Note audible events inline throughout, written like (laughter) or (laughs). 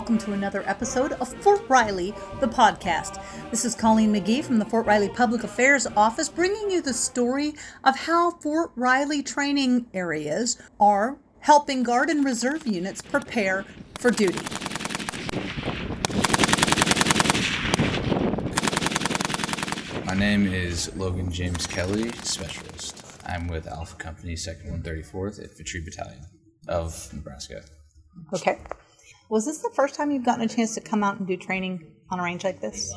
welcome to another episode of Fort Riley, the podcast. This is Colleen McGee from the Fort Riley Public Affairs Office bringing you the story of how Fort Riley training areas are helping Guard and Reserve units prepare for duty. My name is Logan James Kelly, Specialist. I'm with Alpha Company, 2nd 134th Infantry Battalion of Nebraska. Okay. Was this the first time you've gotten a chance to come out and do training on a range like this?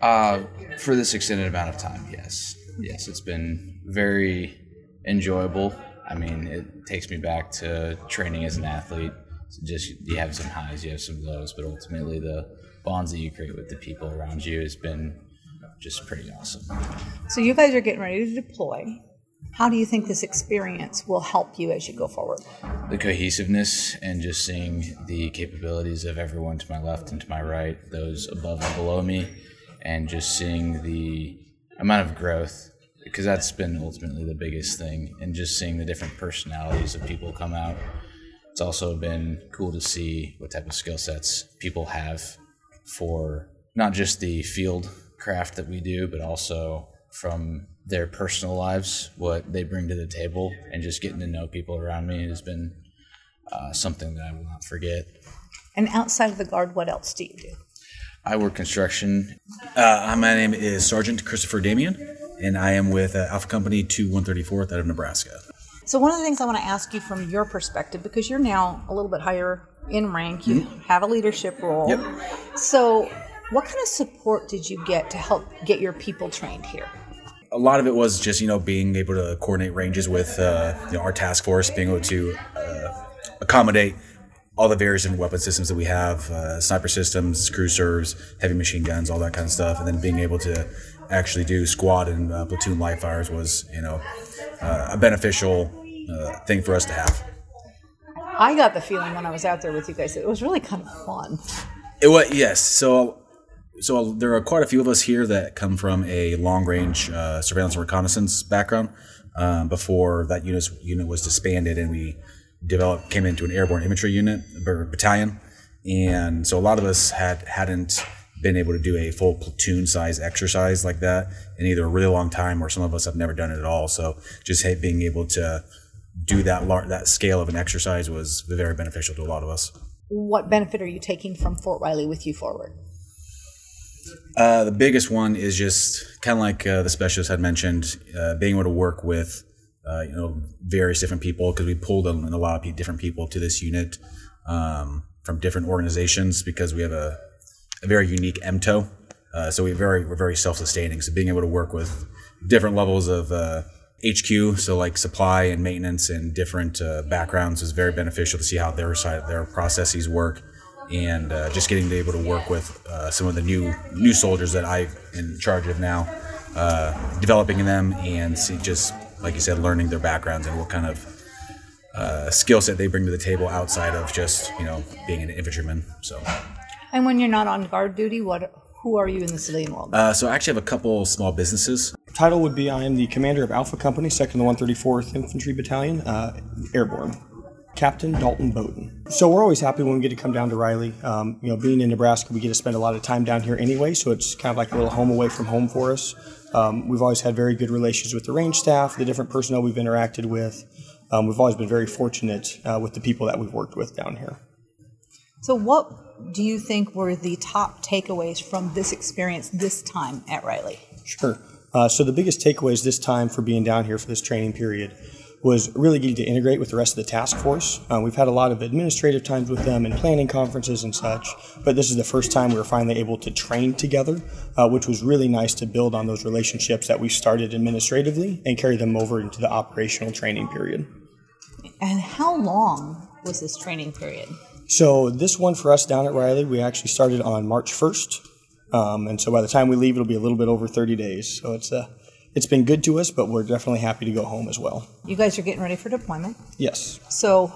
Uh, for this extended amount of time, yes. Yes, it's been very enjoyable. I mean, it takes me back to training as an athlete. So just you have some highs, you have some lows, but ultimately the bonds that you create with the people around you has been just pretty awesome. So you guys are getting ready to deploy. How do you think this experience will help you as you go forward? The cohesiveness and just seeing the capabilities of everyone to my left and to my right, those above and below me, and just seeing the amount of growth because that's been ultimately the biggest thing and just seeing the different personalities of people come out it's also been cool to see what type of skill sets people have for not just the field craft that we do but also from their personal lives what they bring to the table and just getting to know people around me has been uh, something that i will not forget And outside of the guard, what else do you do? i work construction Uh, my name is Sergeant Christopher Damian, and I am with uh, Alpha Company 2 134th out of Nebraska. So one of the things I want to ask you from your perspective, because you're now a little bit higher in rank, you have a leadership role. Yep. So what kind of support did you get to help get your people trained here? A lot of it was just you know being able to coordinate ranges with uh, you know, our task force, being able to uh, accommodate all the various different weapon systems that we have, uh, sniper systems, crew serves, heavy machine guns, all that kind of stuff, and then being able to actually do squad and uh, platoon live fires was you know uh, a beneficial uh, thing for us to have. I got the feeling when I was out there with you guys that it was really kind of fun. It was yes. So so there are quite a few of us here that come from a long range uh, surveillance and reconnaissance background. Um, before that unit unit was disbanded and we developed came into an airborne infantry unit or battalion, and so a lot of us had hadn't been able to do a full platoon size exercise like that in either a really long time or some of us have never done it at all. So just being able to do that lar- that scale of an exercise was very beneficial to a lot of us. What benefit are you taking from Fort Riley with you forward? Uh, the biggest one is just kind of like uh, the specialist had mentioned, uh, being able to work with uh, you know various different people because we pulled in a lot of different people to this unit um, from different organizations because we have a, a very unique MTO. Uh, so we very we're very self-sustaining. So being able to work with different levels of uh, HQ, so like supply and maintenance and different uh, backgrounds, is very beneficial to see how their side their processes work and uh, just getting to be able to work with uh, some of the new new soldiers that I'm in charge of now, uh, developing them and see just like you said, learning their backgrounds and what kind of uh, skill set they bring to the table outside of just you know being an infantryman. So, And when you're not on guard duty, what who are you in the civilian world? uh, so I actually have a couple small businesses. Title would be I am the commander of Alpha Company, 2nd to 134th Infantry Battalion, uh, Airborne. Captain Dalton Bowden. So we're always happy when we get to come down to Riley. Um, you know, being in Nebraska, we get to spend a lot of time down here anyway, so it's kind of like a little home away from home for us. Um, we've always had very good relations with the range staff, the different personnel we've interacted with. Um, we've always been very fortunate uh, with the people that we've worked with down here. So what do you think were the top takeaways from this experience this time at Riley? Sure. Uh, so the biggest takeaways this time for being down here for this training period was really getting to integrate with the rest of the task force. Uh, we've had a lot of administrative times with them and planning conferences and such, but this is the first time we were finally able to train together, uh, which was really nice to build on those relationships that we started administratively and carry them over into the operational training period. And how long was this training period? So this one for us down at Riley, we actually started on March 1st. Um, and so by the time we leave, it'll be a little bit over 30 days. So it's uh, it's been good to us, but we're definitely happy to go home as well. You guys are getting ready for deployment. Yes. So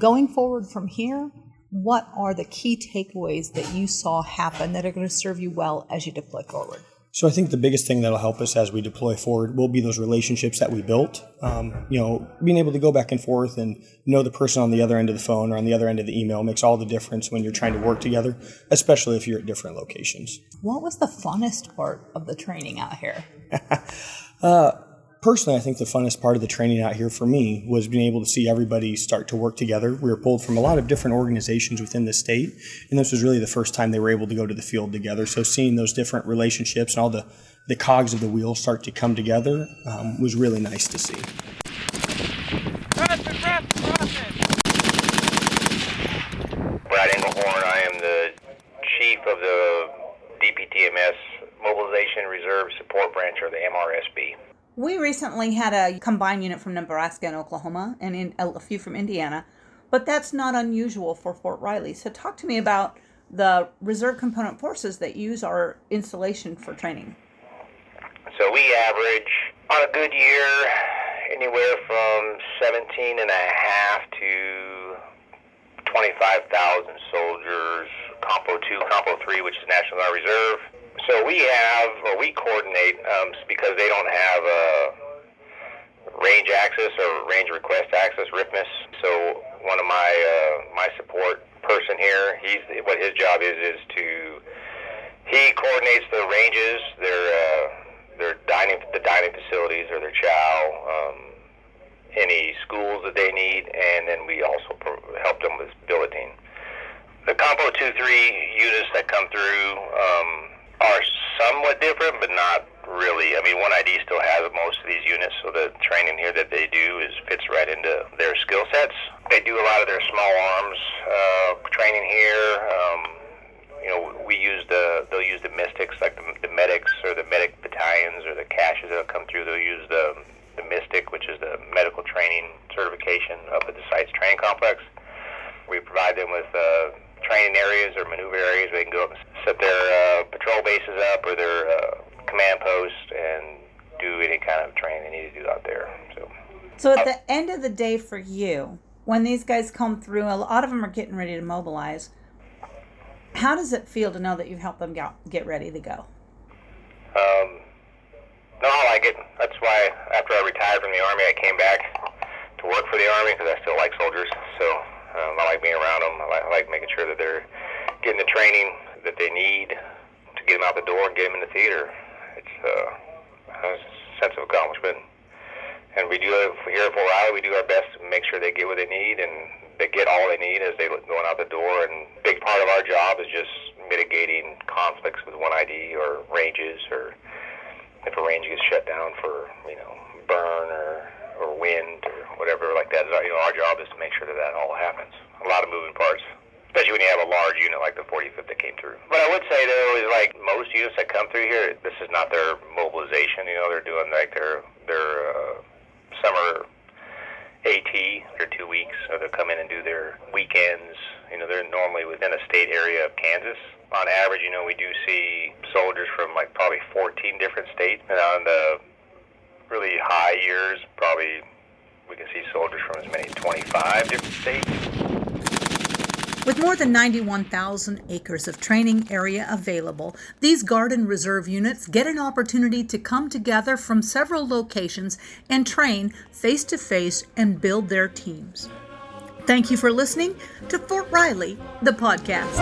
going forward from here, what are the key takeaways that you saw happen that are going to serve you well as you deploy forward? So I think the biggest thing that'll help us as we deploy forward will be those relationships that we built. Um, you know, being able to go back and forth and know the person on the other end of the phone or on the other end of the email makes all the difference when you're trying to work together, especially if you're at different locations. What was the funnest part of the training out here? (laughs) uh, personally, I think the funnest part of the training out here for me was being able to see everybody start to work together. We were pulled from a lot of different organizations within the state, and this was really the first time they were able to go to the field together. So seeing those different relationships and all the, the cogs of the wheel start to come together um, was really nice to see. Brad Engelhorn, I am the chief of the DPTMS Mobilization Reserve Support Branch, or the MRSB. We recently had a combined unit from Nebraska and Oklahoma, and in, a few from Indiana, but that's not unusual for Fort Riley. So, talk to me about the reserve component forces that use our installation for training. So, we average on a good year anywhere from 17 and a half to 25,000 soldiers, Compo 2, Compo 3, which is National Guard Reserve so we have, or we coordinate, um, because they don't have a range access or range request access, RFMSS. So one of my uh, my support person here, he's what his job is is to he coordinates the ranges, uh, their dining the dining facilities or their chow, um, any schools that they need, and then we also help them with billeting. The Compo 2-3 units that come through. Um, are somewhat different, but not really. I mean, One ID still has most of these units, so the training here that they do is fits right into their skill sets. They do a lot of their small arms uh, training here. Um, you know, we use the they'll use the mystics like the, the medics or the medic battalions or the caches that'll come through. They'll use the the mystic, which is the medical training certification up at the site's training complex. We provide them with uh, training areas or maneuver areas. They can go up and set their uh, patrol bases up or their uh, command posts and do any kind of training they need to do out there. So, so at the end of the day for you, when these guys come through, a lot of them are getting ready to mobilize. How does it feel to know that you've helped them get, get ready to go? Um, no, I like it. That's why after I retired from the Army, I came back to work for the Army because I still like soldiers. So um, I like being around them. I like, I like making sure that they're getting the training that they need to get them out the door and get them in the theater. It's uh, a sense of accomplishment. And we do here at Fort Riley, we do our best to make sure they get what they need and they get all they need as they going out the door. And a big part of our job is just mitigating conflicts with one ID or ranges, or if a range gets shut down for you know burn or or wind or whatever like that. You know, our job is to make sure that that all happens. A lot of moving parts, especially when you have a large unit like the 45th that came through. But I would say though is like most units that come through here, this is not their mobilization. You know, they're doing like their their uh, summer AT. They're two weeks, so they'll come in and do their weekends. You know, they're normally within a state area of Kansas. On average, you know, we do see soldiers from like probably 14 different states. And on the really high years, probably we can see soldiers from as many as 25 different states. With more than 91,000 acres of training area available, these Guard and Reserve units get an opportunity to come together from several locations and train face to face and build their teams. Thank you for listening to Fort Riley, the podcast.